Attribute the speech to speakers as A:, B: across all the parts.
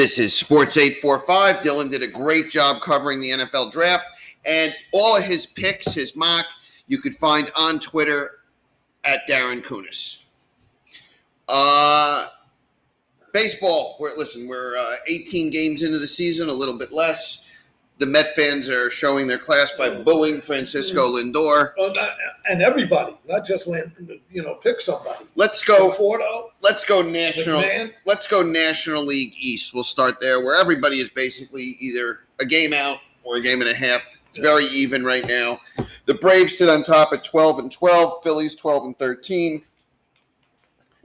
A: This is Sports 845. Dylan did a great job covering the NFL draft, and all of his picks, his mock, you could find on Twitter at Darren Kunis. Uh, baseball. We're listen. We're uh, 18 games into the season, a little bit less. The Met fans are showing their class by booing Francisco Lindor.
B: Oh, not- and everybody, not just land, you know, pick somebody.
A: Let's go.
B: Conforto,
A: Let's go national.
B: McMahon.
A: Let's go National League East. We'll start there, where everybody is basically either a game out or a game and a half. It's very even right now. The Braves sit on top at 12 and 12. Phillies 12 and 13.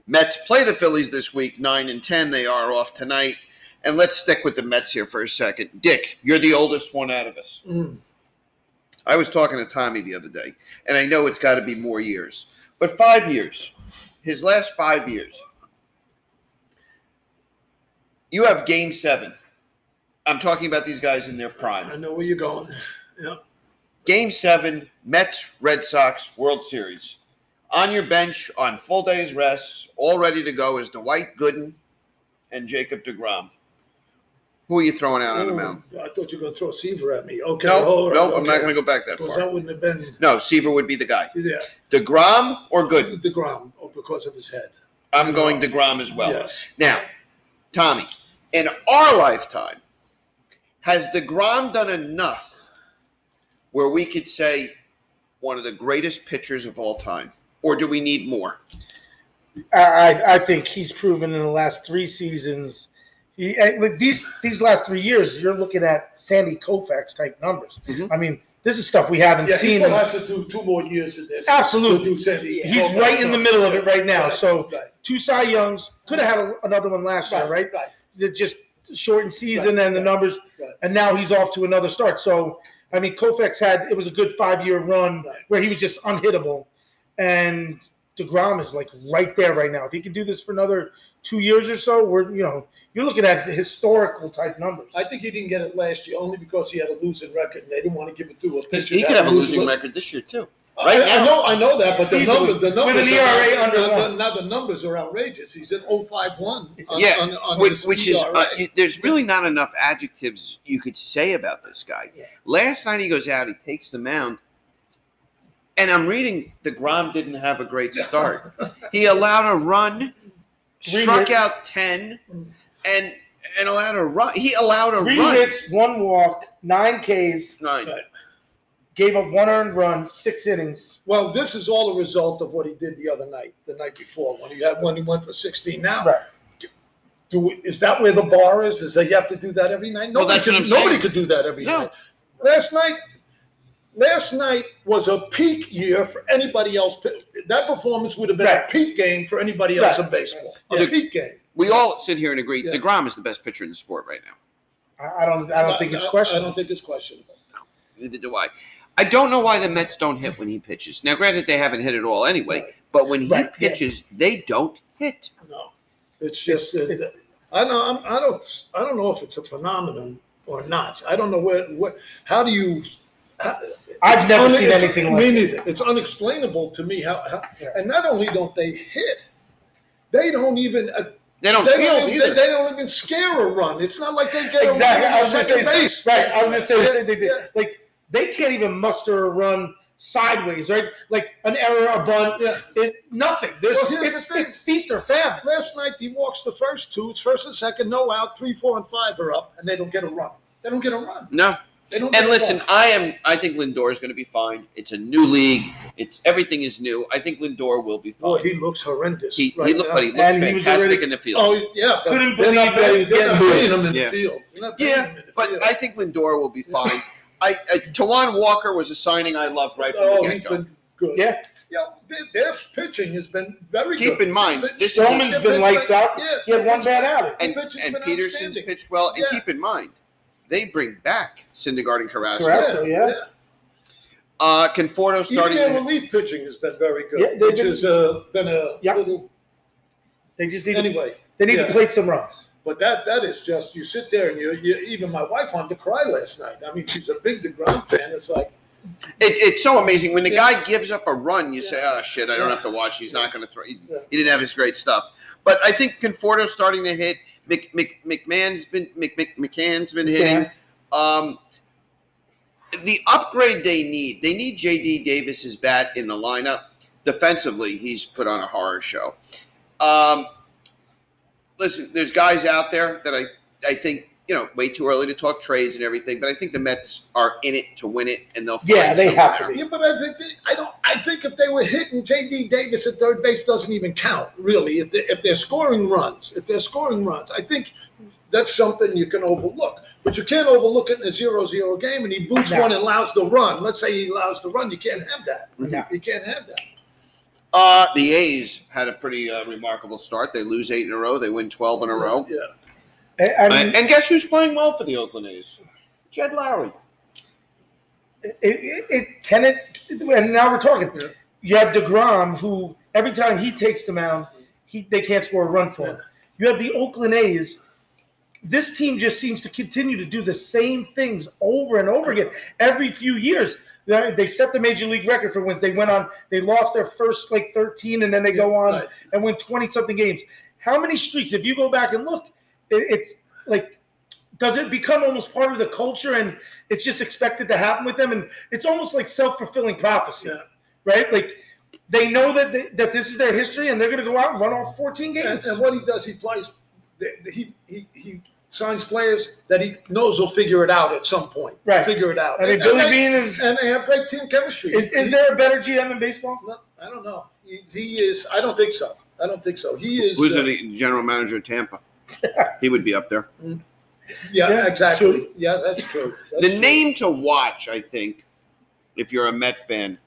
A: Mets play the Phillies this week, 9 and 10. They are off tonight. And let's stick with the Mets here for a second. Dick, you're the oldest one out of us.
B: Mm.
A: I was talking to Tommy the other day, and I know it's got to be more years, but five years, his last five years. You have game seven. I'm talking about these guys in their prime.
B: I know where you're going. Yeah.
A: Game seven, Mets, Red Sox, World Series. On your bench, on full day's rest, all ready to go is Dwight Gooden and Jacob DeGrom. Who are you throwing out on the oh, mound?
B: Oh, I thought you were going to throw Seaver at me. Okay.
A: No,
B: all right,
A: no, I'm not going to go back that
B: Because
A: far.
B: that wouldn't have been
A: No, Seaver would be the guy.
B: yeah,
A: DeGrom or Gooden?
B: the ground oh, because of his head.
A: I'm going DeGrom as well.
B: Yes.
A: Now, Tommy, in our lifetime, has DeGrom done enough where we could say one of the greatest pitchers of all time? Or do we need more?
C: I, I- I think he's proven in the last three seasons. He, like these these last three years, you're looking at Sandy Koufax type numbers.
A: Mhm.
C: I mean, this is stuff we haven't
B: Yeah, he
C: seen.
B: still has to do two more years of this.
C: Absolutely.
B: To do Sandy.
C: He's right in the middle of it right now.
B: Right,
C: So
B: right,
C: two Cy Youngs could have had a, another one last year, right?
B: right.
C: It just shortened season
B: Right,
C: and the
B: right,
C: numbers,
B: right.
C: and now he's off to another start. So I mean, Koufax had it was a good five year run
B: Right.
C: where he was just unhittable, and Degrom is like right there right now. If he can do this for another two years or so, we're you know you're looking at historical type numbers.
B: I think he didn't get it last year only because he had a losing record and they didn't want to give it to a pitcher.
A: He could have a
B: losing
A: losing
B: record.
A: record this year, too. Right
B: I
A: now.
B: know, I know that, but the
C: Easily.
B: number, the
C: With
B: numbers
C: an
B: are-
C: ERA under
B: now,
C: one.
B: the- now the numbers are outrageous. He's at 051. On,
A: Yeah,
B: on, on
A: which, which is, uh, there's really not enough adjectives you could say about this guy.
C: Yeah.
A: Last night he goes out, he takes the mound, and I'm reading DeGrom didn't have a great start. he allowed a run, struck out 10, and and allowed a run. He allowed a
C: Three
A: run.
C: hits, one walk, nine Ks,
A: Nine.
B: Right.
C: gave up one earned run, six innings.
B: well, this is all a result of what he did the other night, the night before, when he had when he went for 16. Now,
C: Right.
B: do is that where the bar is? Is that you have to do that every night?
A: Well,
B: Nobody,
A: that's what
B: could,
A: I'm saying.
B: nobody could do that every
A: No.
B: night. Last night, last night was a peak year for anybody else. That performance would have been
C: Right.
B: a peak game for anybody else
C: Right.
B: in baseball. A
A: Yeah.
B: peak game.
A: We all sit here and agree
B: Yeah.
A: DeGrom is the best pitcher in the sport right now.
C: I, I don't. I don't think it's questionable.
B: I don't think it's questionable.
A: Neither do I. I don't know why the Mets don't hit when he pitches. Now, granted, they haven't hit at all anyway,
B: Right.
A: but when he
C: Right, yeah.
A: pitches, they don't hit.
B: No, it's just
C: It's-
B: that I know I'm, I don't I don't know if it's a phenomenon or not. I don't know where what how do you. How,
C: I've never
B: it's
C: seen
B: it's-
C: anything like
B: me
C: it.
B: neither. It's unexplainable to me how, how
C: Yeah.
B: and not only don't they hit, they don't even uh,
A: They don't
B: they, don't even,
A: either.
B: they, they don't even scare a run. It's not like they get
C: Exactly.
B: a run on
C: was gonna
B: second base.
C: right. I was going to say the
B: Yeah,
C: same thing.
B: yeah.
C: Like they can't even muster a run sideways, right? Like an error, a bunt,
B: Yeah.
C: it, nothing. There's
B: Well,
C: it's,
B: the
C: it's feast or famine.
B: Last night he walks the first two. It's first and second, no out. Three, four, and five are up, and they don't get a run. They don't get a run.
A: No.
B: They don't.
A: And listen,
B: run.
A: I am. I think Lindor is going to be fine. It's a new league. It's everything is new. I think Lindor will be fine.
B: Boy, he looks horrendous.
A: he,
B: right
A: he looked, but he looks
C: And he was
A: fantastic
C: already-
A: in the field.
B: Oh yeah,
C: Couldn't believe that he was getting
B: paying him in
A: Yeah.
B: the field. They're not paying him
A: yeah,
B: in the
A: but
B: field.
A: I think Lindor will be fine. I, I Taijuan Walker was a signing I loved right from
B: oh,
A: the get go.
B: been good.
C: Yeah.
B: yeah. Their, their pitching has been very good.
A: Keep
B: good.
A: in mind, this is a-
C: Stroman's been lights out.
B: Yeah,
C: He had one bad outing.
A: And, and Peterson's pitched well. And keep in mind, they bring back Syndergaard and Carrasco.
C: Carrasco. yeah.
A: Uh, Conforto
B: Even
A: starting.
B: their
A: to-
B: relief pitching has been very good,
C: Yeah, they've
B: which
C: been-
B: has uh, been a
C: Yep.
B: little.
C: They just need
B: Anyway,
C: to, they need
B: yeah.
C: to plate some runs.
B: But that that is just you sit there and you, you even my wife wanted to cry last night. I mean, she's a big Degrom fan. It's like
A: It, it's so amazing when the
B: Yeah.
A: guy gives up a run. You say,
B: Yeah.
A: "Oh shit, I don't
B: Yeah.
A: have to watch. He's not going to throw. He's,
B: Yeah.
A: He didn't have his great stuff." But I think Conforto's starting to hit. Mc, Mc, McMahon's been Mc, Mc, McCann's been hitting. Um, the upgrade they need, they need JD Davis's bat in the lineup. Defensively, he's put on a horror show. Um, listen, there's guys out there that I, I think you know way too early to talk trades and everything, but I think the Mets are in it to win it, and they'll find
C: Yeah, they
A: someone
C: have to be.
B: Yeah, but I think they, I don't. I think if they were hitting J.D. Davis at third base, doesn't even count really. If they, if they're scoring runs, if they're scoring runs, I think that's something you can overlook. But you can't overlook it in a zero-zero game, and he boots
C: No.
B: one and allows the run. Let's say he allows the run, you can't have that.
C: No.
B: You can't have that.
A: Uh, the A's had a pretty uh, remarkable start. They lose eight in a row. They win twelve in a row.
B: Yeah.
C: I, I mean,
A: and guess who's playing well for the Oakland A's? Jed Lowrie.
C: it, it, it can it, and now we're talking.
B: Yeah.
C: You have Degrom, who every time he takes the mound, he they can't score a run for him. You have the Oakland A's. This team just seems to continue to do the same things over and over again every few years. They they set the major league record for wins. They went on. They lost their first like thirteen, and then they go on
B: Right.
C: and win twenty something games. How many streaks? If you go back and look, it, it's like does it become almost part of the culture and it's just expected to happen with them and it's almost like self-fulfilling prophecy
B: Yeah.
C: right like they know that they, that this is their history and they're going to go out and run off 14 games
B: And, and what he does, he plays. He he he signs players that he knows will figure it out at some point.
C: Right.
B: Figure it out.
C: i mean
B: And-
C: billy
B: and they-
C: Beane is,
B: and they have great team chemistry.
C: is is
B: He-
C: there a better gm in baseball
B: No, I don't know. He, he is. I don't think so. I don't think so. He is.
A: Who's
B: uh,
A: the general manager of Tampa? he would be up there.
B: Yeah,
C: Yeah,
B: exactly.
C: true.
B: Yeah, that's true. That's
A: The
B: true.
A: name to watch, I think, if you're a Met fan,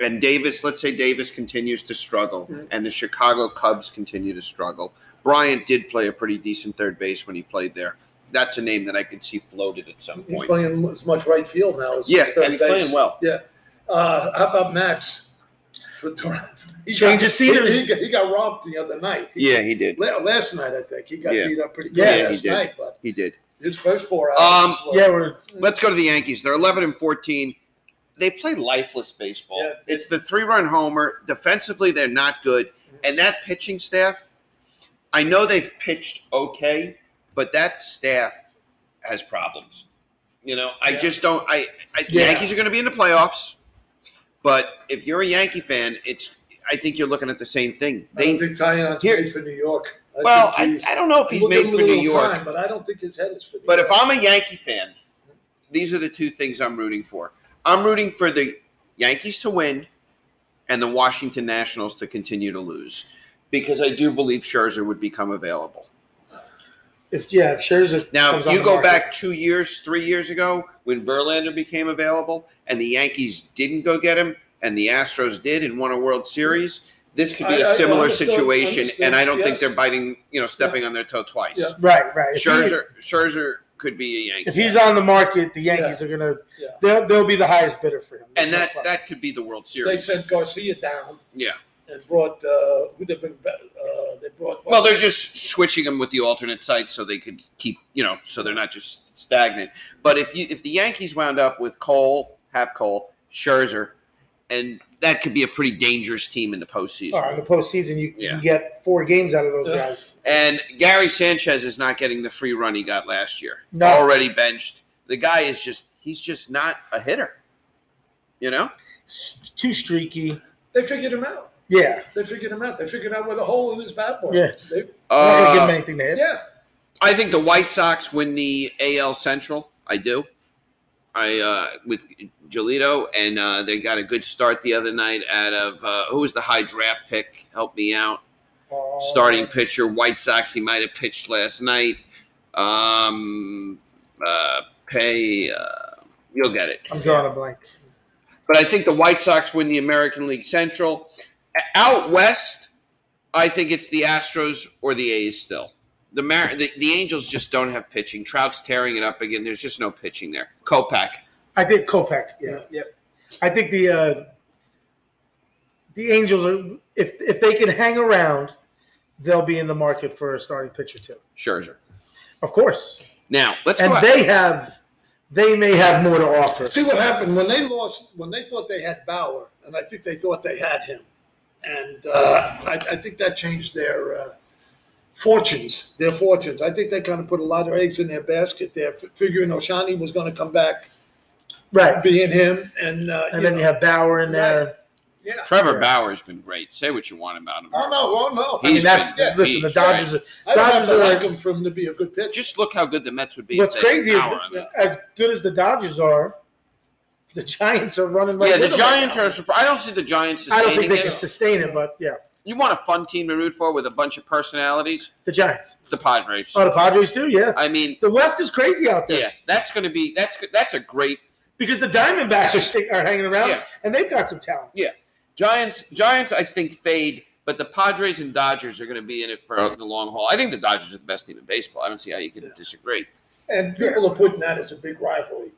A: and Davis, let's say Davis continues to struggle,
B: Mhm.
A: and the Chicago Cubs continue to struggle. Bryant did play a pretty decent third base when he played there. That's a name that I could see floated at some point.
B: He's
A: point.
B: playing as much right field now as
A: Yes,
B: third
A: and he's
B: base.
A: playing well.
B: Yeah. Uh, how about Max? For Toronto? He
C: Change
B: got,
C: of scenery.
B: He, he, got, he got robbed the other night. He-
A: Yeah, he did.
B: Last night, I think he got
A: Yeah.
B: beat up pretty good
C: Yeah,
A: he
B: last
A: did.
B: night, but
A: He did.
B: his first four
A: Um,
B: hours. were-
C: yeah we're
A: Let's go to the Yankees. They're 11 and 14. They play lifeless baseball.
B: Yeah.
A: It's the three run homer. Defensively, they're not good. And that pitching staff, I know they've pitched okay, but that staff has problems. You know, I
B: Yeah.
A: just don't. I, I the Yankees are going to be in the playoffs, but if you're a Yankee fan, it's. I think you're looking at the same thing.
B: I don't
A: They
B: think Taillon's
A: Here-
B: made for New York. I
A: well, I, I don't know if he's
B: we'll
A: made for New York.
B: time, but I don't think his head is for New
A: But if I'm a Yankee fan, these are the two things I'm rooting for. I'm rooting for the Yankees to win and the Washington Nationals to continue to lose because I do believe Scherzer would become available.
C: If yeah if Scherzer
A: Now,
C: comes
A: if
C: on
A: you
C: the
A: go
C: market-
A: back two years, three years ago, when Verlander became available and the Yankees didn't go get him and the Astros did and won a World Series, this could be
B: I-
A: a
B: I
A: similar
B: understood-
A: situation.
B: understood,
A: and I don't think they're biting, you know, stepping on their toe twice.
B: Yeah.
C: right right if, he-
A: Scherzer, Scherzer could be a Yankee.
C: if he's on the market the yankees are going to
B: Yeah.
C: they'll, they'll be the highest bidder for him
A: and
C: No
A: that
C: question.
A: that could be the World Series.
B: they sent Garcia down
A: Yeah.
B: And brought uh, who they bring back? Uh, they brought
A: Well, they're just switching them with the alternate sites so they could keep, you know, so they're not just stagnant. But if you if the Yankees wound up with Cole, have Cole, Scherzer, and that could be a pretty dangerous team in the postseason.
C: Oh, in the postseason, you
A: Yeah.
C: can get four games out of those
B: Yeah.
C: guys.
A: And Gary Sanchez is not getting the free run he got last year.
C: No.
A: Already benched. The guy is just he's just not a hitter. You know?
C: S- Too streaky.
B: they figured him out.
C: Yeah.
B: They figured him out. They figured out where the hole in his bat was.
C: Yeah.
B: They,
C: I'm not going to give
A: Uh,
C: him anything to hit.
B: yeah.
A: I think the White Sox win the AL Central. I do. I uh, with Giolito, and uh, they got a good start the other night out of uh, who was the high draft pick? Help me out.
C: Uh,
A: Starting pitcher, White Sox. He might have pitched last night. Um, uh, pay. Uh, you'll get it.
C: I'm drawing a blank.
A: But I think the White Sox win the American League Central. Out west, I think it's the Astros or the A's still. The, Mar- the the Angels just don't have pitching. Trout's tearing it up again. There's just no pitching there. Kopech.
C: I did Kopech. Yeah.
B: Yeah.
C: I think the uh, the Angels are if if they can hang around, they'll be in the market for a starting pitcher too.
A: Scherzer.
C: Of course.
A: Now let's
C: And
A: go.
C: they have they may have more to offer.
B: See what happened when they lost, when they thought they had Bauer, and I think they thought they had him. And uh, I, I think that changed their uh, fortunes, their fortunes. I think they kind of put a lot of eggs in their basket there, f- figuring Ohtani was going to come back,
C: Right.
B: being him, and uh,
C: And then you have Bauer in there.
B: yeah.
A: Trevor
C: Yeah.
A: Bauer's been great. Say what you want about him.
B: Oh no, well no.
C: I mean,
A: He's
C: that's
A: been-
C: listen. The
A: he's
C: Dodgers. Are,
B: I don't have
C: Dodgers
B: to
C: are
B: like him for him to be a good pitcher.
A: Just look how good the Mets would be.
C: What's
A: if
C: crazy is
A: Bauer
C: that,
A: on them.
C: as good as the Dodgers are, the Giants are running right
A: Yeah, the
C: right
A: Giants
C: now.
A: are. I don't see the Giants
C: I don't think they can sustain it, but yeah,
A: You want a fun team to root for with a bunch of personalities?
C: the Giants.
A: The Padres.
C: Oh, the Padres too. Yeah,
A: I mean,
C: the West is crazy out there
A: yeah, that's going to be that's that's a great
C: because the Diamondbacks are, are hanging around
A: Yeah.
C: and they've got some talent.
A: Yeah, Giants. Giants, I think fade, but the Padres and Dodgers are going to be in it for the long haul. I think the Dodgers are the best team in baseball. I don't see how you can disagree.
B: And people are putting that as a big rivalry.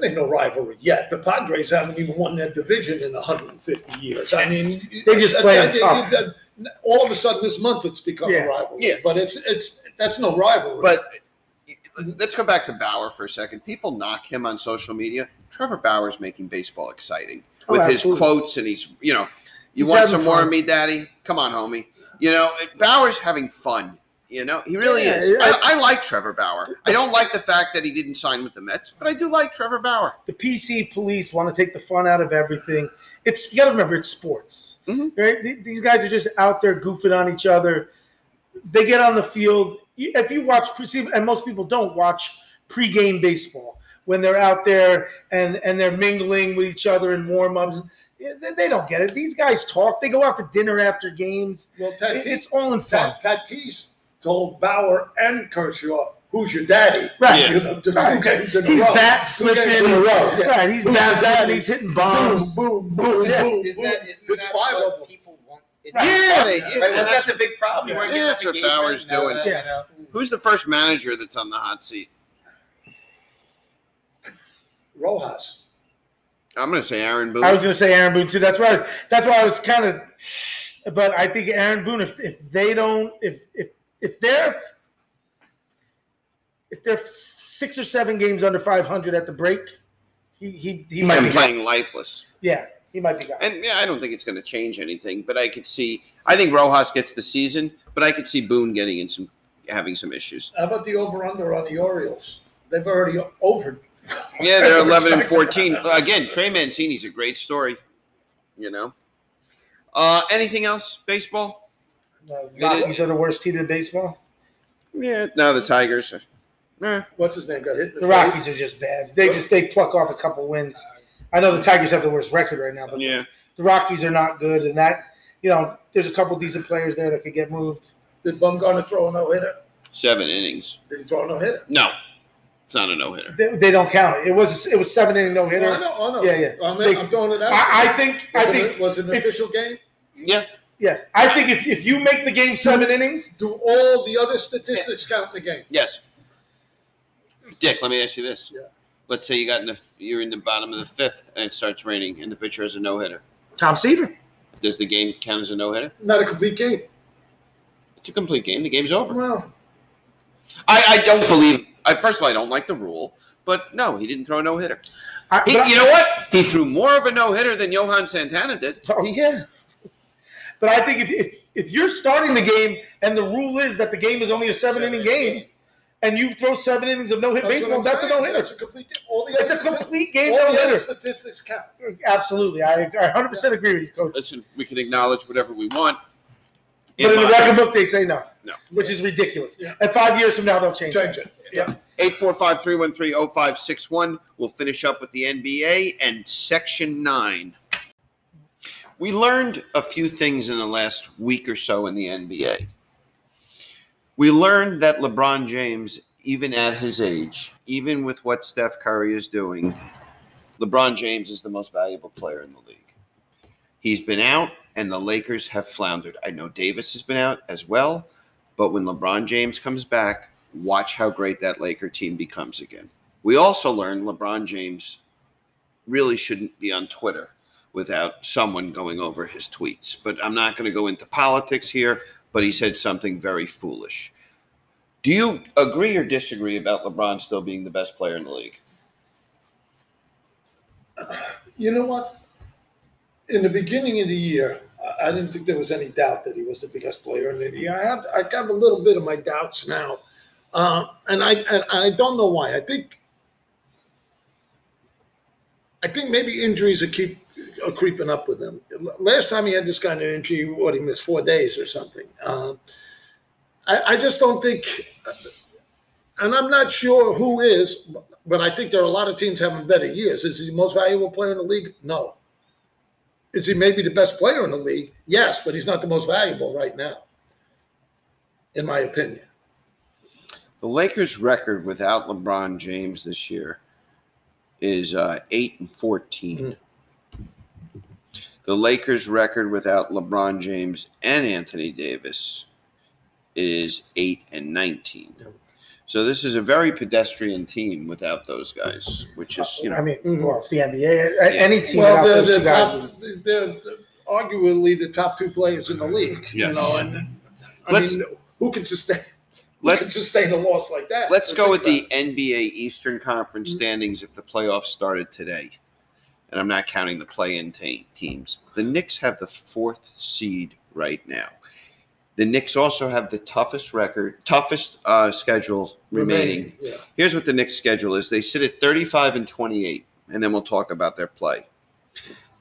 B: That ain't no rivalry yet. The Padres haven't even won their division in 150 years. I mean,
C: They just play 'em
B: that-
C: tough.
B: that- All of a sudden, this month it's become
C: Yeah.
B: a rivalry.
A: Yeah.
B: but it's it's that's no rivalry.
A: But let's go back to Bauer for a second. People knock him on social media. Trevor Bauer's making baseball exciting
C: Oh,
A: with his quotes, and he's you know, you
C: He's
A: want
C: having
A: some more of me, Daddy? Come on, homie. You know, Bauer's having fun. You know, he really
C: Yeah,
A: is.
C: yeah.
A: I, I like Trevor Bauer. I don't like the fact that he didn't sign with the Mets, but I do like Trevor Bauer.
C: The PC police want to take the fun out of everything. It's you got to remember it's sports,
A: Mhm.
C: right? These guys are just out there goofing on each other. They get on the field. If you watch, pre- and most people don't watch pregame baseball when they're out there and and they're mingling with each other in warm-ups. They they don't get it. These guys talk. They go out to dinner after games.
B: well, Tatis,
C: It's all in fun.
B: Tat- Tatis told Bauer and Kershaw, "Who's your daddy?"
C: Right.
B: You know, two
C: Right.
B: games in
C: He's
B: a row.
C: bat flipping.
B: in a row. Yeah.
C: Right, he's
B: Who's
C: bat flipping. He's hitting
B: Boom,
C: bombs.
B: boom, boom,
C: Yeah.
B: boom.
D: Isn't
B: boom.
D: that, isn't
B: It's
D: that
B: five
D: what
B: of them.
D: people want? It-
A: Yeah, they-
D: Right,
A: and
D: wasn't
A: that's-
D: the big problem? You weren't
A: Yeah, that's what Bauer's
D: engagement?
A: doing.
D: Now,
C: Yeah.
D: you know,
A: Who's the first manager that's on the hot seat?
B: Rojas.
A: I'm going to say Aaron Boone.
C: I was going to say Aaron Boone too. That's why. I was, that's why I was kind of. But I think Aaron Boone, if if they don't, if if if they're if they're six or seven games under 500 at the break, he he he might be gone.
A: playing lifeless.
C: Yeah, he might be gone.
A: And yeah, I don't think it's going to change anything, but I could see. I think Rojas gets the season, but I could see Boone getting in some, having some issues.
B: How about the over under on the Orioles? They've already over.
A: Yeah, they're 11 and 14. Again, Trey Mancini's a great story. You know. Uh, anything else? Baseball?
C: Uh, Rockies are the worst team in baseball.
A: Yeah. No, the Tigers. Are, eh.
B: What's his name? Got hit. The,
C: The Rockies are just bad. They just they pluck off a couple wins. I know the Tigers have the worst record right now, but
A: Yeah.
C: the Rockies are not good, and that you know there's a couple decent players there that could get moved.
B: Did Bumgarner throw a no hitter?
A: Seven innings.
B: Did he throw a no hitter?
A: No, it's not a no hitter.
C: They, they don't count it. It was it was seven inning no hitter.
B: I
C: hitter.
B: know. I know.
C: Yeah, yeah.
B: I mean,
C: They-
B: I'm throwing it out.
C: I, I think I think
B: it, was it an
C: if-
B: official game?
A: Yeah.
C: Yeah I think if, if you make the game seven innings,
B: Do all the other statistics count in the game?
A: Yes. Dick, let me ask you this.
B: Yeah.
A: Let's say you got in the you're in the bottom of the fifth and it starts raining and the pitcher has a no hitter.
C: Tom Seaver.
A: Does the game count as a no hitter?
B: Not a complete game.
A: It's a complete game. The game's over.
B: Well,
A: I, I don't believe. I first of all, I don't like the rule, but no, he didn't throw a no hitter.
C: I,
A: He,
C: but I-
A: you know what? He threw more of a no hitter than Johan Santana did.
C: Oh yeah. But I think if, if if you're starting the game and the rule is that the game is only a seven inning game, and you throw seven innings of no hit baseball,
B: I'm
C: that's a no
B: That's
C: hitter.
B: a complete game. All the
C: It's
B: other
C: a complete game
B: all
C: no
B: the other
C: hitter.
B: statistics count.
C: Absolutely, I, I 100 percent agree with you, coach.
A: Listen, we can acknowledge whatever we want.
C: But in the
A: my-
C: record book, they say no,
A: No.
C: which is ridiculous.
B: Yeah.
C: And five years from now, they'll change.
B: Change
C: it.
B: it.
C: Yeah.
A: 845-313-0561. We'll finish up with the NBA and Section 9. We learned a few things in the last week or so in the NBA. We learned that LeBron James, even at his age, even with what Steph Curry is doing, LeBron James is the most valuable player in the league. He's been out, and the Lakers have floundered. I know Davis has been out as well, but when LeBron James comes back, watch how great that Laker team becomes again. We also learned LeBron James really shouldn't be on Twitter without someone going over his tweets. But I'm not going to go into politics here, but he said something very foolish. Do you agree or disagree about LeBron still being the best player in the league?
B: You know what? In the beginning of the year, I- didn't think there was any doubt that he was the biggest player in the league. I have I got a little bit of my doubts now, uh, and I and I don't know why. I think I think maybe injuries are keep are creeping up with him. Last time he had this kind of injury, what he missed four days or something. Um, I, I just don't think, and I'm not sure who is, but I think there are a lot of teams having better years. Is he the most valuable player in the league? No. Is he maybe the best player in the league? Yes, but he's not the most valuable right now, in my opinion.
A: The Lakers' record without LeBron James this year is uh, eight and 14
B: Mhm.
A: The Lakers' record without LeBron James and Anthony Davis is eight and nineteen. So this is a very pedestrian team without those guys, which is you know.
C: I mean,
B: Mhm.
C: well, it's the NBA. A- Any team
B: Well,
C: without
B: they're,
C: those
B: the
C: two guys.
B: top, they're, they're arguably the top two players in the league.
A: Yes.
B: You know, and I
A: Let's-
B: mean, who can sustain? Who
A: Let-
B: can sustain a loss like that?
A: Let's go with
B: Think
A: the NBA Eastern Conference
B: Mhm.
A: standings if the playoffs started today. And I'm not counting the play in teams. The Knicks have the fourth seed right now. The Knicks also have the toughest record, toughest uh, schedule
B: about
A: remaining.
B: Yeah.
A: Here's what the Knicks schedule is. They sit at 35 and 28, and then we'll talk about their play.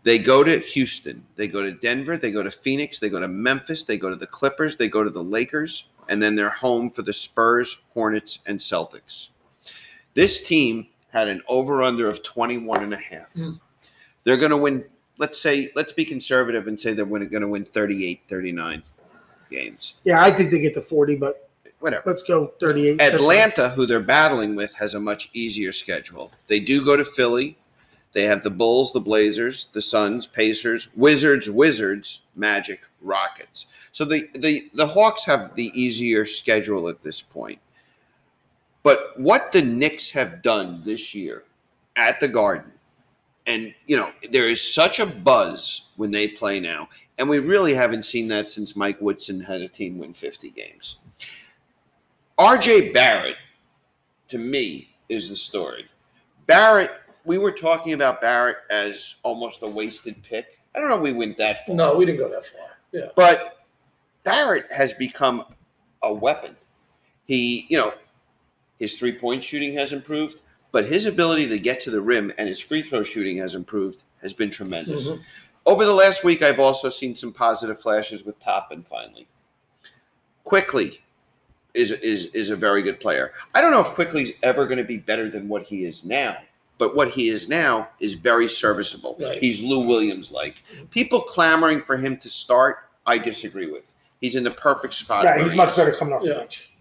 A: They go to Houston, they go to Denver, they go to Phoenix, they go to Memphis, they go to the Clippers, they go to the Lakers, and then they're home for the Spurs, Hornets, and Celtics. This team had an over under of 21 and a half.
B: Mm.
A: They're going to win, let's say, let's be conservative and say they're going to win 38, 39 games.
C: Yeah, I think they get to 40, but
A: Whatever.
C: let's go 38.
A: Atlanta, who they're battling with, has a much easier schedule. They do go to Philly. They have the Bulls, the Blazers, the Suns, Pacers, Wizards, Wizards, Magic, Rockets. So the the the Hawks have the easier schedule at this point. But what the Knicks have done this year at the Garden, and you know, there is such a buzz when they play now, and we really haven't seen that since Mike Woodson had a team win 50 games. RJ Barrett, to me, is the story. Barrett, we were talking about Barrett as almost a wasted pick. I don't know if we went that far.
B: No, we didn't go that far. Yeah.
A: But Barrett has become a weapon. He, you know, his three point shooting has improved, but his ability to get to the rim and his free throw shooting has improved, has been tremendous.
B: Mhm.
A: Over the last week, I've also seen some positive flashes with Toppin finally. Quickley is, is, is a very good player. I don't know if Quickley's ever going to be better than what he is now, but what he is now is very serviceable.
B: Right.
A: He's Lou Williams like. People clamoring for him to start, I disagree with. He's in the perfect spot.
C: Yeah, he's
A: he
C: much
A: is.
C: better coming off the bench.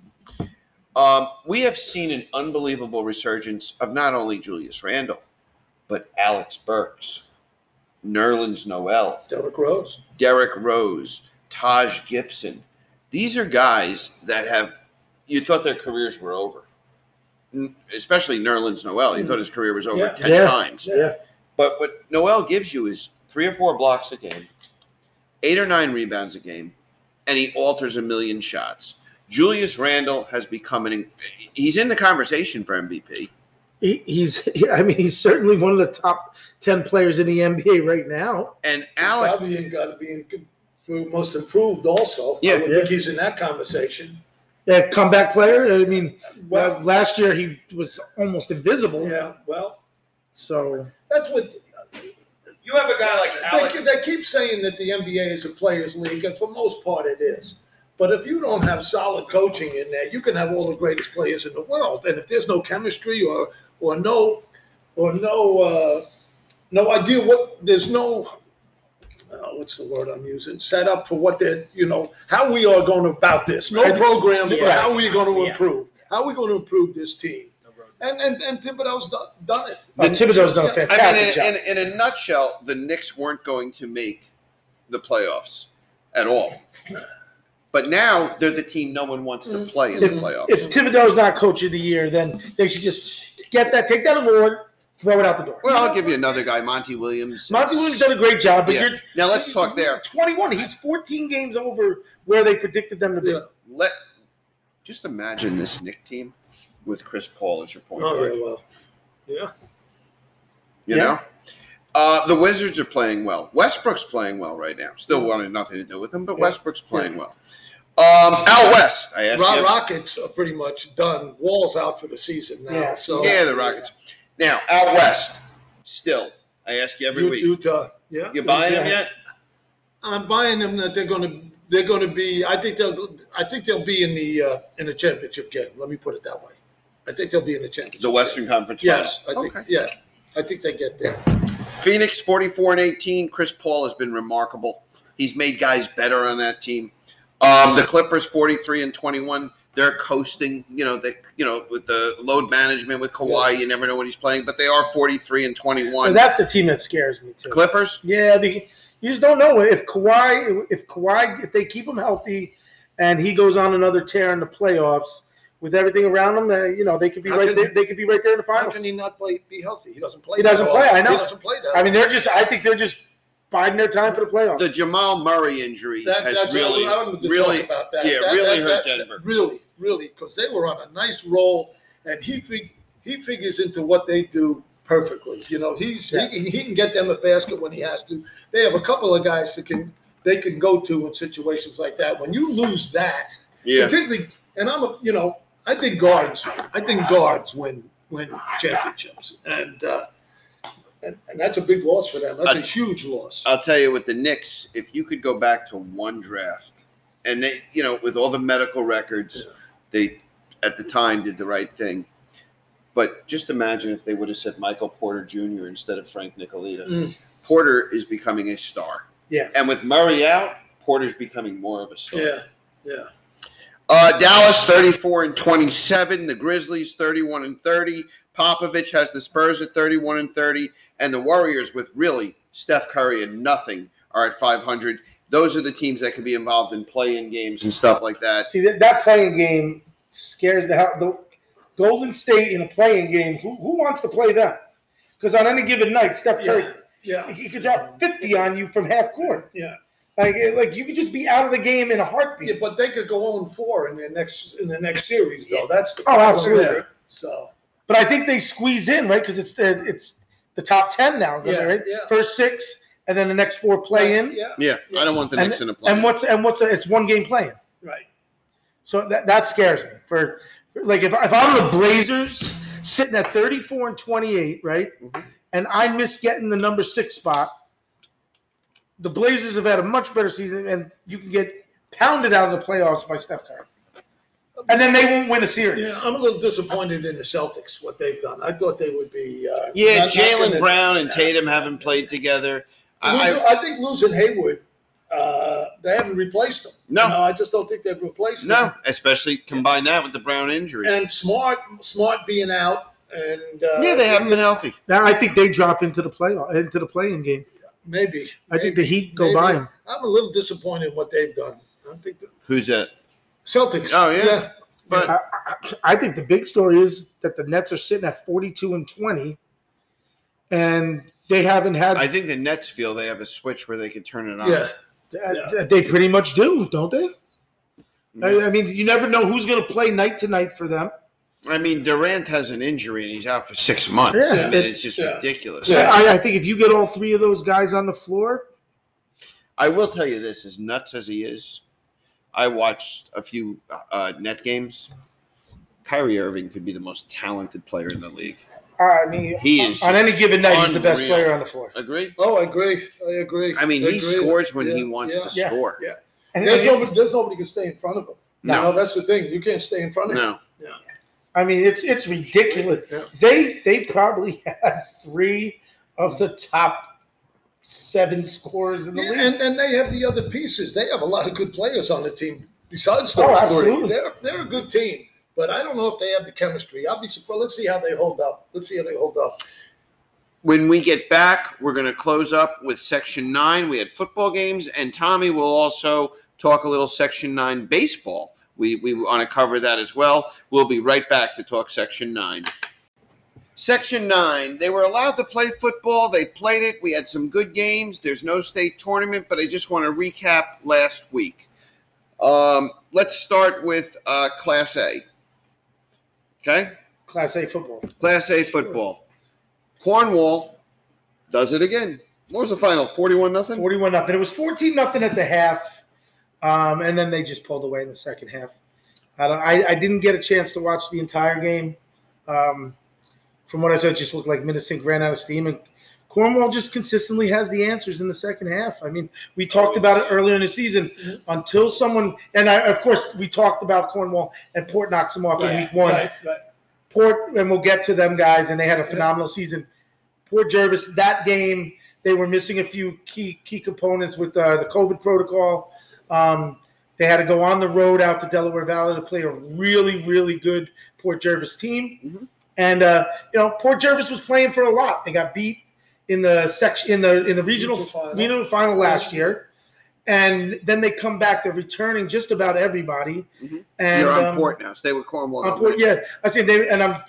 A: Um, we have seen an unbelievable resurgence of not only Julius Randle, but Alec Burks, Nerlens Noel,
B: Derrick Rose.
A: Derrick Rose, Taj Gibson. These are guys that have you thought their careers were over. N- Especially Nerlens Noel. You thought his career was over
B: Yeah.
A: 10
C: Yeah.
A: times.
C: Yeah.
A: But what Noel gives you is three or four blocks a game, eight or nine rebounds a game, and he alters a million shots. Julius Randle has become an he's in the conversation for MVP.
C: He, he's, I mean, he's certainly one of the top 10 players in the NBA right now.
A: And Alec
B: Probably got to be in for most improved also.
A: Yeah.
B: I would
C: Yeah.
B: think he's in that conversation.
C: Yeah, comeback player. I mean,
B: Well,
C: well, last year he was almost invisible.
B: yeah, well,
C: So,
B: that's what
A: you have a guy like
B: they, they keep saying that the NBA is a players' league, and for most part, it is. But if you don't have solid coaching in there, you can have all the greatest players in the world, and if there's no chemistry or or no or no uh, no idea what there's no uh, what's the word I'm using set up for what they're you know how we are going about this no
C: Right.
B: program for
C: Yeah.
B: how we're going to
C: Yeah.
B: improve how are we going to improve this team and and and Thibodeau's done, done it
C: uh, Thibodeau's done a fantastic
A: I mean,
C: job.
A: in, in, in a nutshell, the Knicks weren't going to make the playoffs at all. But now they're the mm-hmm. team no one wants to mm-hmm. play in the playoffs.
C: if Thibodeau's not coach of the year, then they should just get that, take that award, throw it out the door.
A: Well, I'll give you another guy, Monty Williams.
C: Monty Williams done a great job, but
A: Yeah.
C: you're
A: Now let's talk there.
C: 21. He's 14 games over where they predicted them to be.
B: Yeah.
A: Let just imagine this Knick team with Chris Paul as your point guard.
B: oh
A: guard.
B: yeah well yeah
A: You
C: Yeah.
A: know, Uh, the Wizards are playing well. Westbrook's playing well right now. Still mm-hmm. wanted nothing to do with him, but
C: Yeah.
A: Westbrook's playing well. Um, out west, I asked
B: Ro-
A: you.
B: Rockets are pretty much done. Wall's out for the season now.
C: Yeah.
B: So
A: Yeah, the Rockets. Now out west, still, I ask you every
B: U-
A: week.
B: Utah. Yeah.
A: You buying them yet?
B: I'm buying them that they're going to they're going to be. I think they'll. I think they'll be in the uh, in the championship game. Let me put it that way. I think they'll be in the championship.
A: The Western Conference.
B: Yes, I think.
A: Okay.
B: Yeah, I think they get there.
A: Phoenix 44 and 18. Chris Paul has been remarkable. He's made guys better on that team. Um, the Clippers 43 and 21. They're coasting, you know, they you know, with the load management with Kawhi, you never know when he's playing, but they are 43 and 21.
C: And that's the team that scares me too.
A: Clippers?
C: Yeah, they, you just don't know if Kawhi, if Kawhi, if they keep him healthy, and he goes on another tear in the playoffs with everything around him, uh, you know they could be
B: How
C: right
B: can-
C: there. They could be right there in the
B: How
C: finals.
B: can he not play? Be healthy? He doesn't play.
C: He doesn't
B: all.
C: play, I know.
B: He doesn't play that.
C: I mean, they're just. I think they're just biding their time for the playoffs.
A: The Jamal Murray injury
B: That,
A: has
B: that's
A: really,
B: I don't need to
A: really,
B: talk about that.
A: yeah,
B: That-
A: really
B: that-
A: hurt
B: that-
A: Denver.
B: Really, really, because they were on a nice roll, and he fig- he figures into what they do perfectly. You know, he's
C: Yeah.
B: he, can, he can get them a basket when he has to. They have a couple of guys that can they can go to in situations like that. When you lose that,
A: yeah.
B: particularly, and I'm a you know I think guards I think guards win win championships, and uh, and, and that's a big loss for them. That's a
A: I-
B: huge loss.
A: I'll tell you with the Knicks, if you could go back to one draft, and they, you know, with all the medical records, they at the time did the right thing. But just imagine if they would have said Michael Porter Jr. instead of Frank Ntilikina.
B: Mm.
A: Porter is becoming a star.
C: Yeah.
A: And with Murray out, Porter's becoming more of a star.
B: yeah, yeah.
A: Uh, Dallas 34 and 27. The Grizzlies 31 and 30. Popovich has the Spurs at 31 and 30. And the Warriors, with really Steph Curry and nothing, are at 500. Those are the teams that can be involved in play-in games and stuff like that.
C: See that, that playing game scares the hell. The Golden State in a playing game. Who, who wants to play them? Because on any given night, Steph Curry,
B: Yeah, yeah,
C: he could drop fifty on you from half court.
B: yeah.
C: Like, eh, like you could just be out of the game in a
B: Yeah,
C: heartbeat.
B: but they could go on four in their next in the next series, though. That's the
C: Oh, absolutely.
B: there. So
C: But I think they squeeze in right because it's the it's the top ten now,
B: Yeah,
C: right?
B: yeah.
C: First six, and then the next four play in.
B: Yeah,
A: Yeah, I don't want the
C: And,
A: Knicks in the play.
C: and what's and what's the, it's one game playing.
B: right.
C: So that that scares me. For, for like if if I'm the Blazers sitting at 34 and 28, right,
A: Mhm.
C: and I miss getting the number six spot, the Blazers have had a much better season, and you can get pounded out of the playoffs by Steph Curry, and then they won't win a series.
B: Yeah, I'm a little disappointed in the Celtics what they've done. I thought they would be. Uh,
A: yeah,
B: not- not
A: Jalen
B: gonna-
A: Brown and Tatum haven't played together. I,
B: Losing- I, think losing Hayward, uh, they haven't replaced him.
A: No.
B: You know, I just don't think they've replaced them.
A: no,
B: him.
A: especially combine that with the Brown injury.
B: And Smart, Smart being out, and uh,
A: yeah, they haven't been healthy.
C: Now I think they drop into the play into the playing game.
B: maybe.
C: I think the Heat go
B: maybe.
C: by them.
B: I'm a little disappointed in what they've done. I think the
A: Who's that?
B: Celtics.
A: Oh, yeah. But
C: I, I- I think the big story is that the Nets are sitting at 42 and 20, and they haven't had.
A: I think the Nets feel they have a switch where they can turn it on.
B: yeah.
C: Uh, They pretty much do, don't they? I, I mean, you never know who's going to play night to night for them.
A: I mean, Durant has an injury and he's out for six months.
C: Yeah.
A: I mean, it's just
B: Yeah.
A: ridiculous.
B: Yeah.
C: I, I think if you get all three of those guys on the floor,
A: I will tell you this: as nuts as he is, I watched a few uh, net games. Kyrie Irving could be the most talented player in the league.
C: I mean,
A: He is
C: on any given night, he's the best player on the floor.
A: Agree?
B: Oh, I agree. I agree.
A: I mean, he
B: agree.
A: scores when he wants
B: yeah.
A: to
C: Yeah.
A: score.
B: Yeah.
C: And,
B: There's nobody. There's nobody can stay in front of him.
C: No.
B: You know, that's the thing. You can't stay in front of him.
A: No, Yeah.
C: I mean, it's it's ridiculous.
B: Yeah.
C: They they probably had three of the top seven scores in the
B: Yeah,
C: league.
B: and and they have the other pieces. They have a lot of good players on the team besides
C: Oh,
B: those
C: absolutely.
B: three. They're they're a good team, but I don't know if they have the chemistry. I'll be surprised. Let's see how they hold up. Let's see how they hold up.
A: When we get back, we're going to close up with Section 9. We had football games, and Tommy will also talk a little Section 9 baseball. We, we want to cover that as well. We'll be right back to talk Section 9. Section 9, they were allowed to play football. They played it. We had some good games. There's no state tournament, but I just want to recap last week. Um, let's start with uh, Class A. Okay?
C: Class A football.
A: Class A football. Cornwall Does it again. What was the final? 41 nothing?
C: 41 nothing. It was 14 nothing at the half, um, and then they just pulled away in the second half. I, don't, I, I didn't get a chance to watch the entire game. Um, from what I saw, it just looked like Minisink ran out of steam, and Cornwall just consistently has the answers in the second half. I mean, we talked about it earlier in the season. Until someone, and I, of course, we talked about Cornwall, and Port knocks them off in week one.
B: Right, right.
C: Port, and we'll get to them guys, and they had a phenomenal season. Port Jervis, that game, they were missing a few key key components with uh, the COVID protocol. Um, they had to go on the road out to Delaware Valley to play a really, really good Port Jervis team.
A: Mhm.
C: And uh, you know, Port Jervis was playing for a lot. They got beat in the section in the in the regional
B: Regional final.
C: regional final last year, and then they come back. They're returning just about everybody.
A: Mhm.
C: And
A: You're on
C: um,
A: port now. Stay with Cornwall.
C: on Port, yeah, I see. They and I'm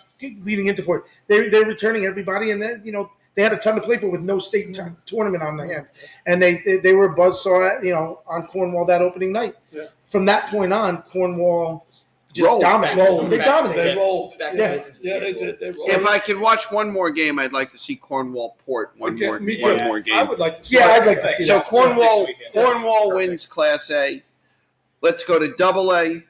C: leading into Port. They they're returning everybody, and then you know they had a ton to play for with no state t- tournament on the hand, and they they, they were buzzsaw, you know, on Cornwall that opening night.
B: Yeah.
C: From that point on, Cornwall just
A: Rolled.
C: dominated.
B: Rolled.
C: They
B: They rolled.
D: Back
C: Yeah.
B: Yeah, they did. They rolled.
A: If I could watch one more game, I'd like to see Cornwall Port one
B: Okay,
A: more
B: me
A: one
B: too.
A: more
B: I
A: game.
B: would like to see
C: Yeah,
B: that.
C: I'd like to see
A: So
C: that.
A: Cornwall
D: Next.
A: Cornwall
D: Perfect.
A: wins Class A. Let's go to Double A.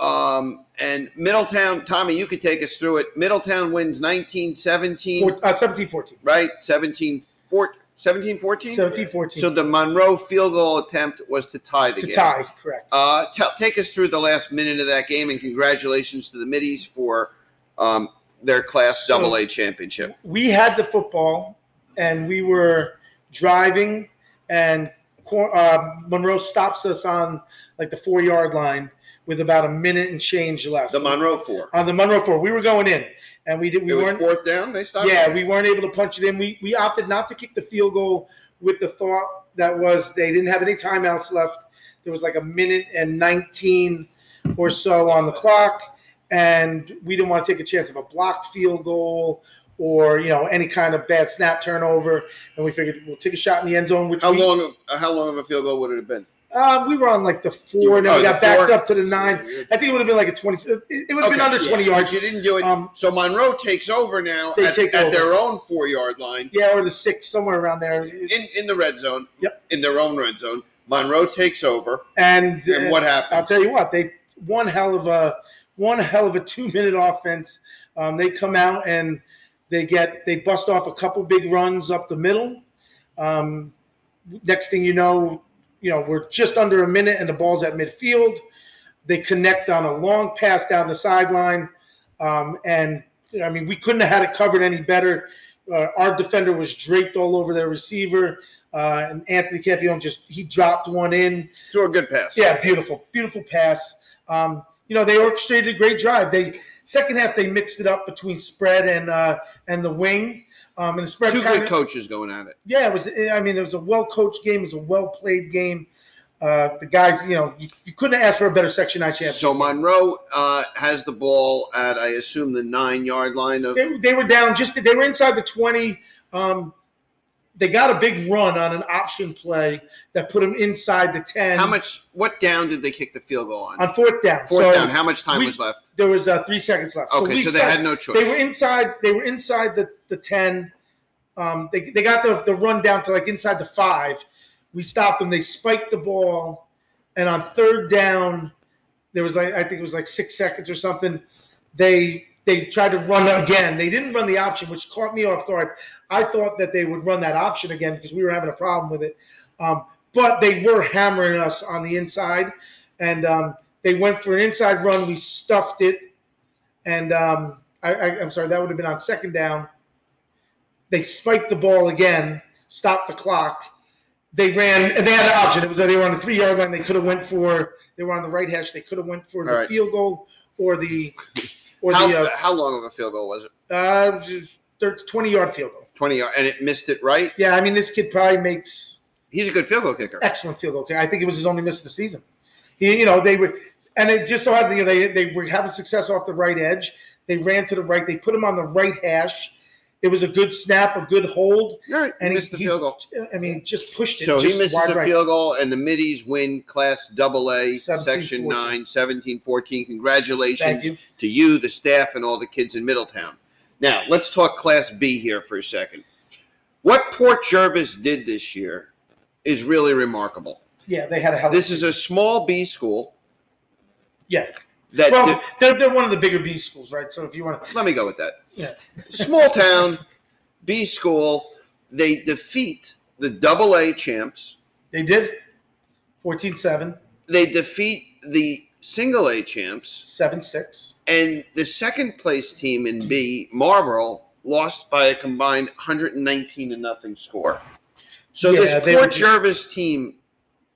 A: Um, and Middletown, Tommy, you could take us through it. Middletown wins 1917,
C: Four, uh, 17 14.
A: right? 17 14, 17 14?
C: 17 14.
A: So the Monroe field goal attempt was to tie the
C: to
A: game.
C: tie, correct.
A: Uh, tell, take us through the last minute of that game, and congratulations to the Middies for um, their Class
C: So-
A: Double A championship.
C: we had the football and we were driving and Cor- uh, Monroe stops us on like the four yard line with about a minute and change left.
A: The Monroe four.
C: on the Monroe four, we were going in and we did we
A: it
C: weren't
A: fourth down. They stopped.
C: yeah we weren't able to punch it in. We we opted not to kick the field goal with the thought that was they didn't have any timeouts left. There was like a minute and nineteen or so on the clock, and we didn't want to take a chance of a blocked field goal or you know any kind of bad snap turnover. And we figured we'll take a shot in the end zone. Which
A: How
C: we,
A: long? How long of a field goal would it have been?
C: Uh, we were on like the four, and then
A: Oh,
C: we got
A: the
C: backed
A: four.
C: up to the nine. I think it would have been like a twenty. It, would have been
A: Okay,
C: under twenty
A: But
C: yards.
A: you didn't do it.
C: Um,
A: so Monroe takes over now
C: They
A: at,
C: take
A: at
C: over.
A: their own four yard line
C: Yeah, or the six, somewhere around there.
A: in, in the red zone.
C: Yep.
A: In their own red zone. Monroe takes over.
C: And,
A: And what happens?
C: I'll tell you what, they one hell of a one hell of a two minute offense. Um, they come out and they get they bust off a couple big runs up the middle. Um, next thing you know, you know we're just under a minute and the ball's at midfield. They connect on a long pass down the sideline, um, and I mean we couldn't have had it covered any better. Uh, our defender was draped all over their receiver, uh, and Anthony Campione just he dropped one in.
A: Threw a good pass.
C: Yeah, beautiful, beautiful pass. Um, you know, they orchestrated a great drive. They second half they mixed it up between spread and uh, and the wing. Um, and the spread
A: Two good
C: of
A: coaches going at it.
C: yeah, it was. I mean, it was a well coached game. It was a well played game. Uh, the guys, you know, you, you couldn't ask for a better Section Nine championship.
A: So Monroe uh, has the ball at, I assume, the nine yard line of.
C: they, they were down just they were inside the 20 um, they got a big run on an option play that put them inside the 10
A: How much? What down did they kick the field goal on?
C: on fourth down
A: Fourth
C: so
A: down. How much time
C: we-
A: was left?
C: there was uh, three seconds left
A: Okay,
C: we
A: so they
C: stopped-
A: had no choice.
C: they were inside they were inside the, the 10 um, they, they got the, the run down to like inside the five we stopped them they spiked the ball and on third down there was like i think it was like six seconds or something they they tried to run again they didn't run the option which caught me off guard i thought that they would run that option again because we were having a problem with it um, but they were hammering us on the inside and um, they went for an inside run we stuffed it and um, I, I, I'm sorry, that would have been on second down. They spiked the ball again, stopped the clock. They ran, and they had an option. It was they were on the three yard line. They could have went for. They were on the right hash. They could have went for the
A: right.
C: field goal or the or
A: How,
C: the uh,
A: how long of a field goal was it?
C: uh, it was just thir- twenty yard field goal.
A: 20 yard. And it missed it right?
C: Yeah, I mean this kid probably makes
A: He's a good field goal kicker.
C: excellent field goal. Kicker I think it was his only miss of the season. He, you know, they were, and it just so happened you know, they they were having success off the right edge. They ran to the right. They put him on the right hash. It was a good snap, a good hold,
A: right. He
C: and
A: missed the field goal.
C: I mean, just pushed it.
A: So he
C: just
A: misses
C: wide
A: a
C: right.
A: field goal, and the Middies win Class Double A,
C: 17-14.
A: Section 9, 17 14. Congratulations
C: Thank you.
A: to you, the staff, and all the kids in Middletown. Now, let's talk Class B here for a second. What Port Jervis did this year is really remarkable.
C: Yeah, they had a hell.
A: This is a small B school
C: yeah.
A: that.
C: Well,
A: did-
C: they're they're one of the bigger B schools, right? So if you want to,
A: let me go with that.
C: yeah,
A: Small town, B school. They defeat the Double A champs.
C: they did 14-7,
A: They defeat the Single A champs,
C: 7-6.
A: and the second place team in B, Marlboro, lost by a combined 119 to nothing score. So
C: Yeah,
A: this Port
C: just-
A: Jervis team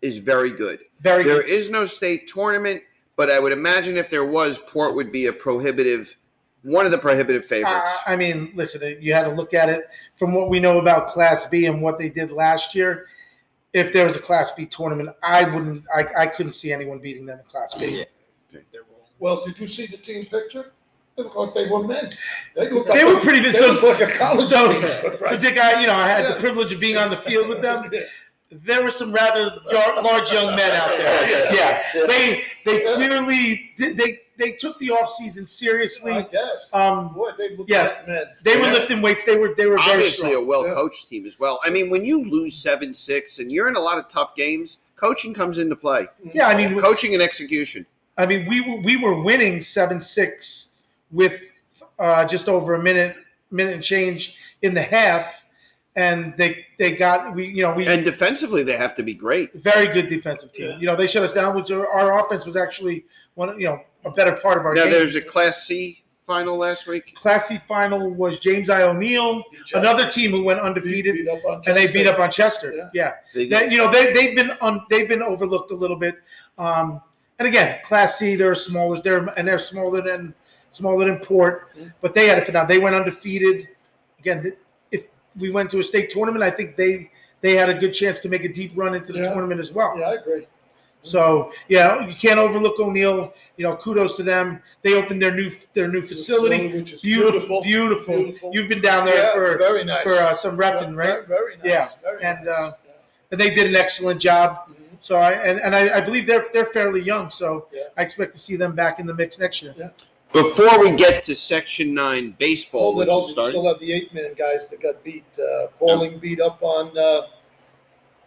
A: is very good.
C: Very
A: There
C: good.
A: is no state tournament, but I would imagine if there was, Port would be a prohibitive, one of the prohibitive favorites.
C: Uh, I mean, listen, you had to look at it from what we know about Class B and what they did last year. If there was a Class B tournament, I wouldn't, I, I couldn't see anyone beating them in Class B. Yeah.
B: Well, did you see the team picture? They look like they were men. They look
C: They
B: like
C: were pretty good.
B: They
C: So-
B: look like a college
C: So,
B: team.
C: so Dick, I, you know, I had
B: Yeah.
C: the privilege of being on the field with them. There were some rather large young men out there. Yeah, they they clearly they they took the off season
B: I
C: seriously.
B: guess.
C: Um,
B: Boy, they look
C: yeah.
B: men.
C: they were lifting weights. They were they were very
A: Obviously, a well coached team as well. I mean, when you lose 7 6 and you're in a lot of tough games, coaching comes into play.
C: Yeah, I mean,
A: Coaching and execution.
C: I mean, we were we were winning seven six with uh, just over a minute minute and change in the half, and they they got we you know we
A: And defensively, they have to be great.
C: very good defensive team.
B: Yeah.
C: You know they shut us down, which our, our offense was actually one you know a better part of our
A: Now,
C: game.
A: there's a Class C final last week.
C: Class C final was James I O'Neill, another team who went undefeated,
B: beat up on
C: and they beat up on Chester.
B: Yeah.
C: Yeah,
A: They
C: That- you know they they've been on they've been overlooked a little bit. Um, and again, Class C they're smaller, they're and they're smaller than smaller than Port,
B: Yeah.
C: but they had it for now. They went undefeated. Again, th- if we went to a state tournament, I think they they had a good chance to make a deep run into the
B: Yeah.
C: tournament as well.
B: Yeah, I agree.
C: So yeah, you can't overlook O'Neill. You know, kudos to them. They opened their new their new facility.
B: which is
C: Beautiful, beautiful.
B: beautiful.
C: You've been down there
B: Yeah,
C: for
B: very nice.
C: for uh, some refing,
B: Very-
C: right?
B: Very nice.
C: Yeah,
B: very
C: and,
B: nice.
C: uh, and they did an excellent job.
B: Mhm.
C: So I and, and I, I believe they're they're fairly young, so
B: Yeah.
C: I expect to see them back in the mix next year.
A: Before we get to Section 9 baseball,
B: Hold
A: which
B: it
A: is
B: up. We
A: starting,
B: still have the eight man guys that got beat. Uh, Pawling beat up on uh,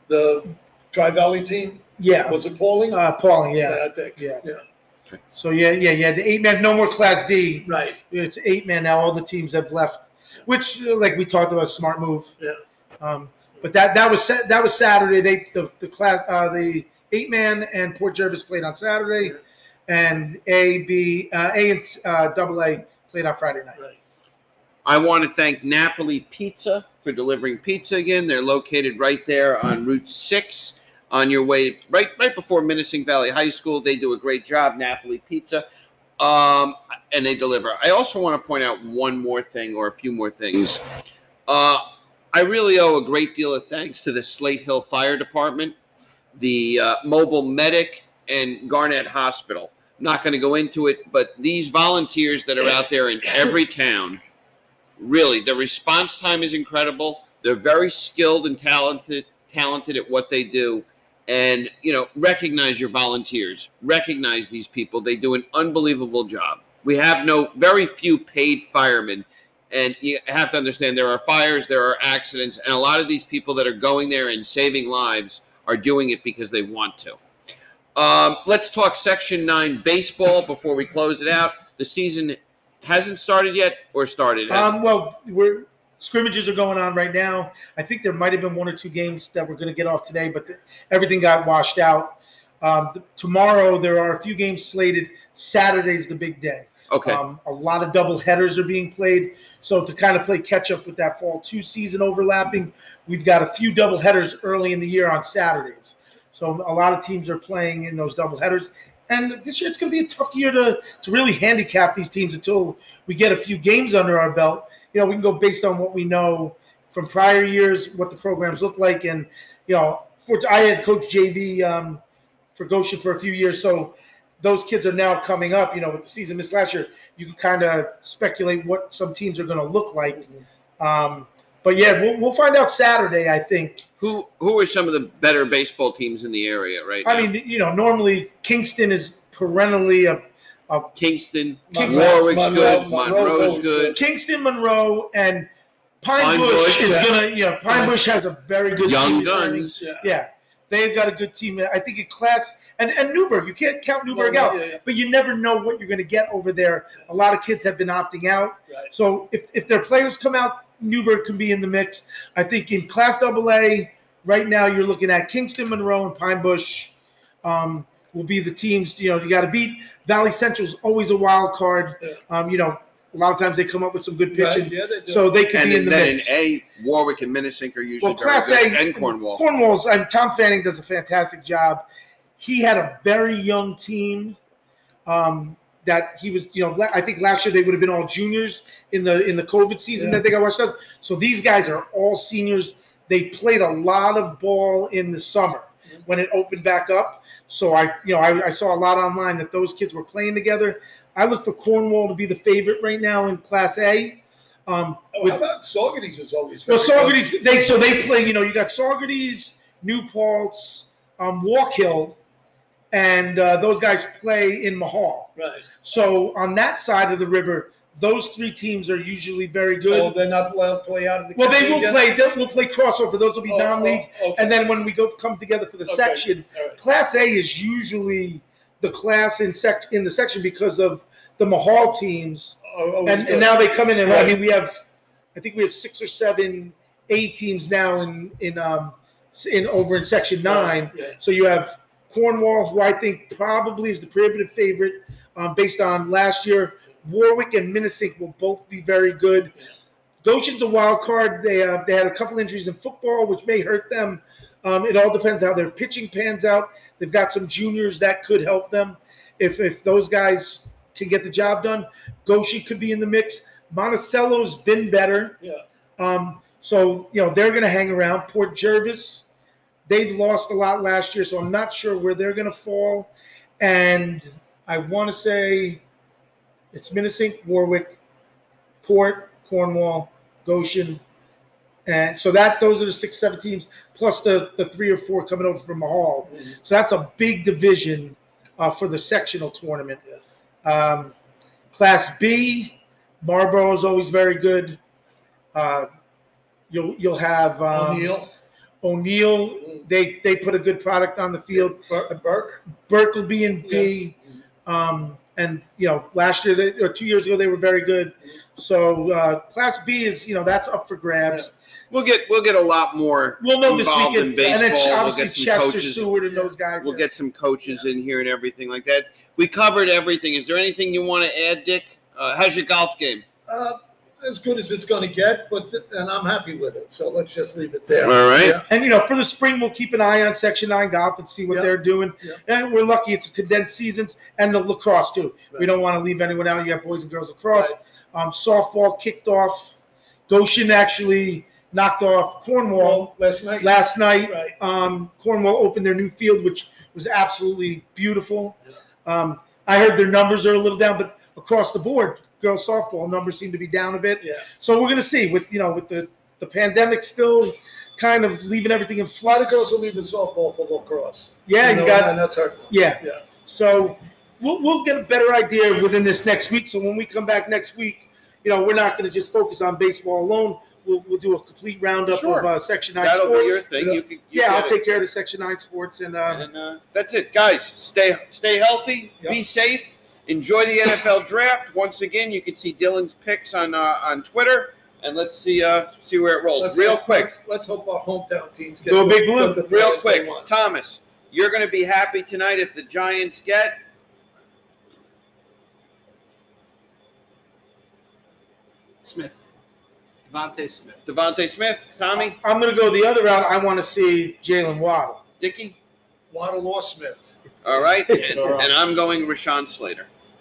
B: the Tri Valley team.
C: Yeah,
B: Was it Pawling?
C: uh, Pawling. Yeah.
B: I think.
C: Yeah.
B: Yeah.
C: So yeah, yeah, yeah. The eight man, no more Class D.
B: Right.
C: It's eight man now. All the teams have left, which, uh, like we talked about, smart move.
B: Yeah.
C: Um, but that that was Sa- that was Saturday. They the the class uh, the eight man and Port Jervis played on Saturday, and A B uh, A and uh, double A played on Friday night.
B: Right.
A: I want to thank Napoli Pizza for delivering pizza again. They're located right there on Route 6 on your way right right before Minisink Valley High School. They do a great job, Napoli Pizza. Um, and they deliver. I also want to point out one more thing or a few more things. Uh, I really owe a great deal of thanks to the Slate Hill Fire Department, the uh, mobile medic, and Garnet Hospital. I'm not going to go into it, but these volunteers that are out there in every town really the response time is incredible. They're very skilled and talented talented at what they do. And you know recognize your volunteers. Recognize these people. They do an unbelievable job. We have no very few paid firemen. And you have to understand there are fires there are accidents and a lot of these people that are going there and saving lives are doing it because they want to um, let's talk section 9 baseball before we close it out the season hasn't started yet or started
C: Um, well, we're scrimmages are going on right now. I think there might have been one or two games that we're going to get off today, but the, everything got washed out. Um, th- tomorrow there are a few games slated. Saturday's the big day.
A: okay
C: Um, a lot of double headers are being played. So to kind of play catch up with that fall two season overlapping, we've got a few double headers early in the year on Saturdays. So a lot of teams are playing in those double headers. And this year it's going to be a tough year to, to really handicap these teams until we get a few games under our belt. You know, we can go based on what we know from prior years, what the programs look like. And, you know, for, I had coach JV um, for Goshen for a few years. So those kids are now coming up, you know, with the season missed last year, you can kind of speculate what some teams are going to look like. Um, but yeah, we'll, we'll find out Saturday, I think.
A: Who who are some of the better baseball teams in the area right now?
C: I mean, you know, normally Kingston is perennially a,
A: Kingston,
C: Kingston-
A: Warwick's
B: Monroe-
A: good,
B: Monroe's
A: Monroe's good.
C: Kingston, Monroe, and Pine,
D: Pine
C: Bush,
D: Bush,
C: is
B: yeah.
C: gonna, you know, Pine Bush has a very good
D: Young
C: team
D: guns.
B: Yeah.
C: Yeah, they've got a good team. I think in class and and Newburgh, you can't count Newburgh
B: No,
C: out,
B: yeah, yeah.
C: but you never know what you're going to get over there. A lot of kids have been opting out,
B: Right.
C: so if if their players come out, Newburgh can be in the mix. I think in Class AA right now, you're looking at Kingston, Monroe, and Pine Bush. Um, will be the teams. You know, you got to beat Valley Central's always a wild card.
B: Yeah.
C: Um, you know, a lot of times they come up with some good
B: Right,
C: pitching,
B: Yeah, they do.
C: so they can
A: And
C: be in
A: then,
C: the
A: then in. A, Warwick and Minisink are usually
C: Well, Class
A: very
C: A
A: and Cornwall.
C: Cornwall's and Tom Fanning does a fantastic job. He had a very young team. Um, that he was, you know, I think last year they would have been all juniors in the in the COVID season
B: Yeah.
C: that they got washed up. So these guys are all seniors. They played a lot of ball in the summer when it opened back up. So I, you know, I, I saw a lot online that those kids were playing together. I look for Cornwall to be the favorite right now in Class A. Um,
B: Oh,
C: with
B: how about Saugerties is always
C: well. Saugerties, they so they play. You know, you got Saugerties, New Paltz, um, Wallkill, and uh, those guys play in Mahal.
B: Right.
C: So on that side of the river, those three teams are usually very
B: Oh,
C: good.
B: they're not play out of the
C: well, they will
B: again?
C: play. They will play crossover. Those will be
B: Oh,
C: non-league,
B: oh, okay.
C: and then when we go come together for the
B: Okay.
C: section,
B: right.
C: Class A is usually the class in sec in the section because of the Mahal teams
B: Oh, oh,
C: and, and now they come in and I mean we have I think we have six or seven A teams now in in um in over in section nine.
B: Yeah.
C: So you have Cornwall, who I think probably is the prohibitive favorite um, based on last year. Warwick and Minisink will both be very good. Goshen's a wild card. They uh, they had a couple injuries in football, which may hurt them. Um, it all depends how their pitching pans out. They've got some juniors that could help them if if those guys can get the job done. Goshen could be in the mix. Monticello's been better.
B: Yeah.
C: Um, so you know they're going to hang around. Port Jervis, they've lost a lot last year, so I'm not sure where they're going to fall. And I want to say it's Minisink, Warwick, Port, Cornwall, Goshen, and so that those are the six, seven teams plus the the three or four coming over from Mahal.
B: Mhm.
C: So that's a big division uh, for the sectional tournament. Um, Class B, Marlboro is always very good. Uh, you'll you'll have um,
B: O'Neill,
C: O'Neill. They they put a good product on the field.
B: Bur- Burke.
C: Burke will be in B. Um, and you know, last year they, or two years ago they were very good. So uh, Class B is you know that's up for grabs.
A: We'll get we'll get a lot more
C: We'll know this
A: involved
C: weekend,
A: in
C: and then
A: baseball. We'll
C: obviously
A: get some
C: Chester
A: coaches.
C: Seward and those guys.
A: We'll get some coaches in here and everything like that. We covered everything. Is there anything you want to add, Dick? Uh, how's your golf game?
B: Uh, as good as it's going to get, but th- and I'm happy with it. So let's just leave it there.
A: All right.
B: Yeah.
C: And you know, for the spring, we'll keep an eye on Section Nine golf and see what
B: Yeah.
C: they're doing.
B: Yeah.
C: And we're lucky; it's condensed seasons and the lacrosse too. We don't want to leave anyone out. You have boys and girls lacrosse. Um, softball kicked off. Goshen actually knocked off Cornwall
B: Well, last night.
C: last night.
B: Right.
C: Um, Cornwall opened their new field, which was absolutely beautiful. Um, I heard their numbers are a little down, but across the board, girls softball numbers seem to be down a bit.
B: Yeah.
C: So we're going to see with you know with the the pandemic still kind of leaving everything in
B: A lot
C: flux.
B: of girls are leaving softball for lacrosse.
C: Yeah, you
B: know,
C: got
B: and that's hurt.
C: yeah.
B: Yeah.
C: So we'll we'll get a better idea within this next week. So when we come back next week, you know we're not going to just focus on baseball alone. We'll, we'll do a complete roundup of uh, Section Nine
A: That'll
C: sports.
A: be your thing. You, can- you
C: yeah, I'll
A: it.
C: take care of the Section Nine sports and. Uh,
A: And uh, that's it, guys. Stay stay healthy.
B: Yep.
A: Be safe. Enjoy the NFL draft. Once again, you can see Dylan's picks on uh, on Twitter, and let's see uh, see where it rolls.
B: Let's
A: real
B: hope-
A: quick,
B: Let's, let's hope our hometown teams get
C: Go
B: the-
C: Big Blue.
A: real quick. Thomas. You're going to be happy tonight if the Giants get
D: Smith. DeVonta Smith.
A: DeVonta Smith. Tommy,
C: I'm going to go the other route. I want to see Jaylen Waddle.
A: Dickey.
B: Waddle or Smith.
A: All right, and,
C: All right.
A: and I'm going Rashawn Slater.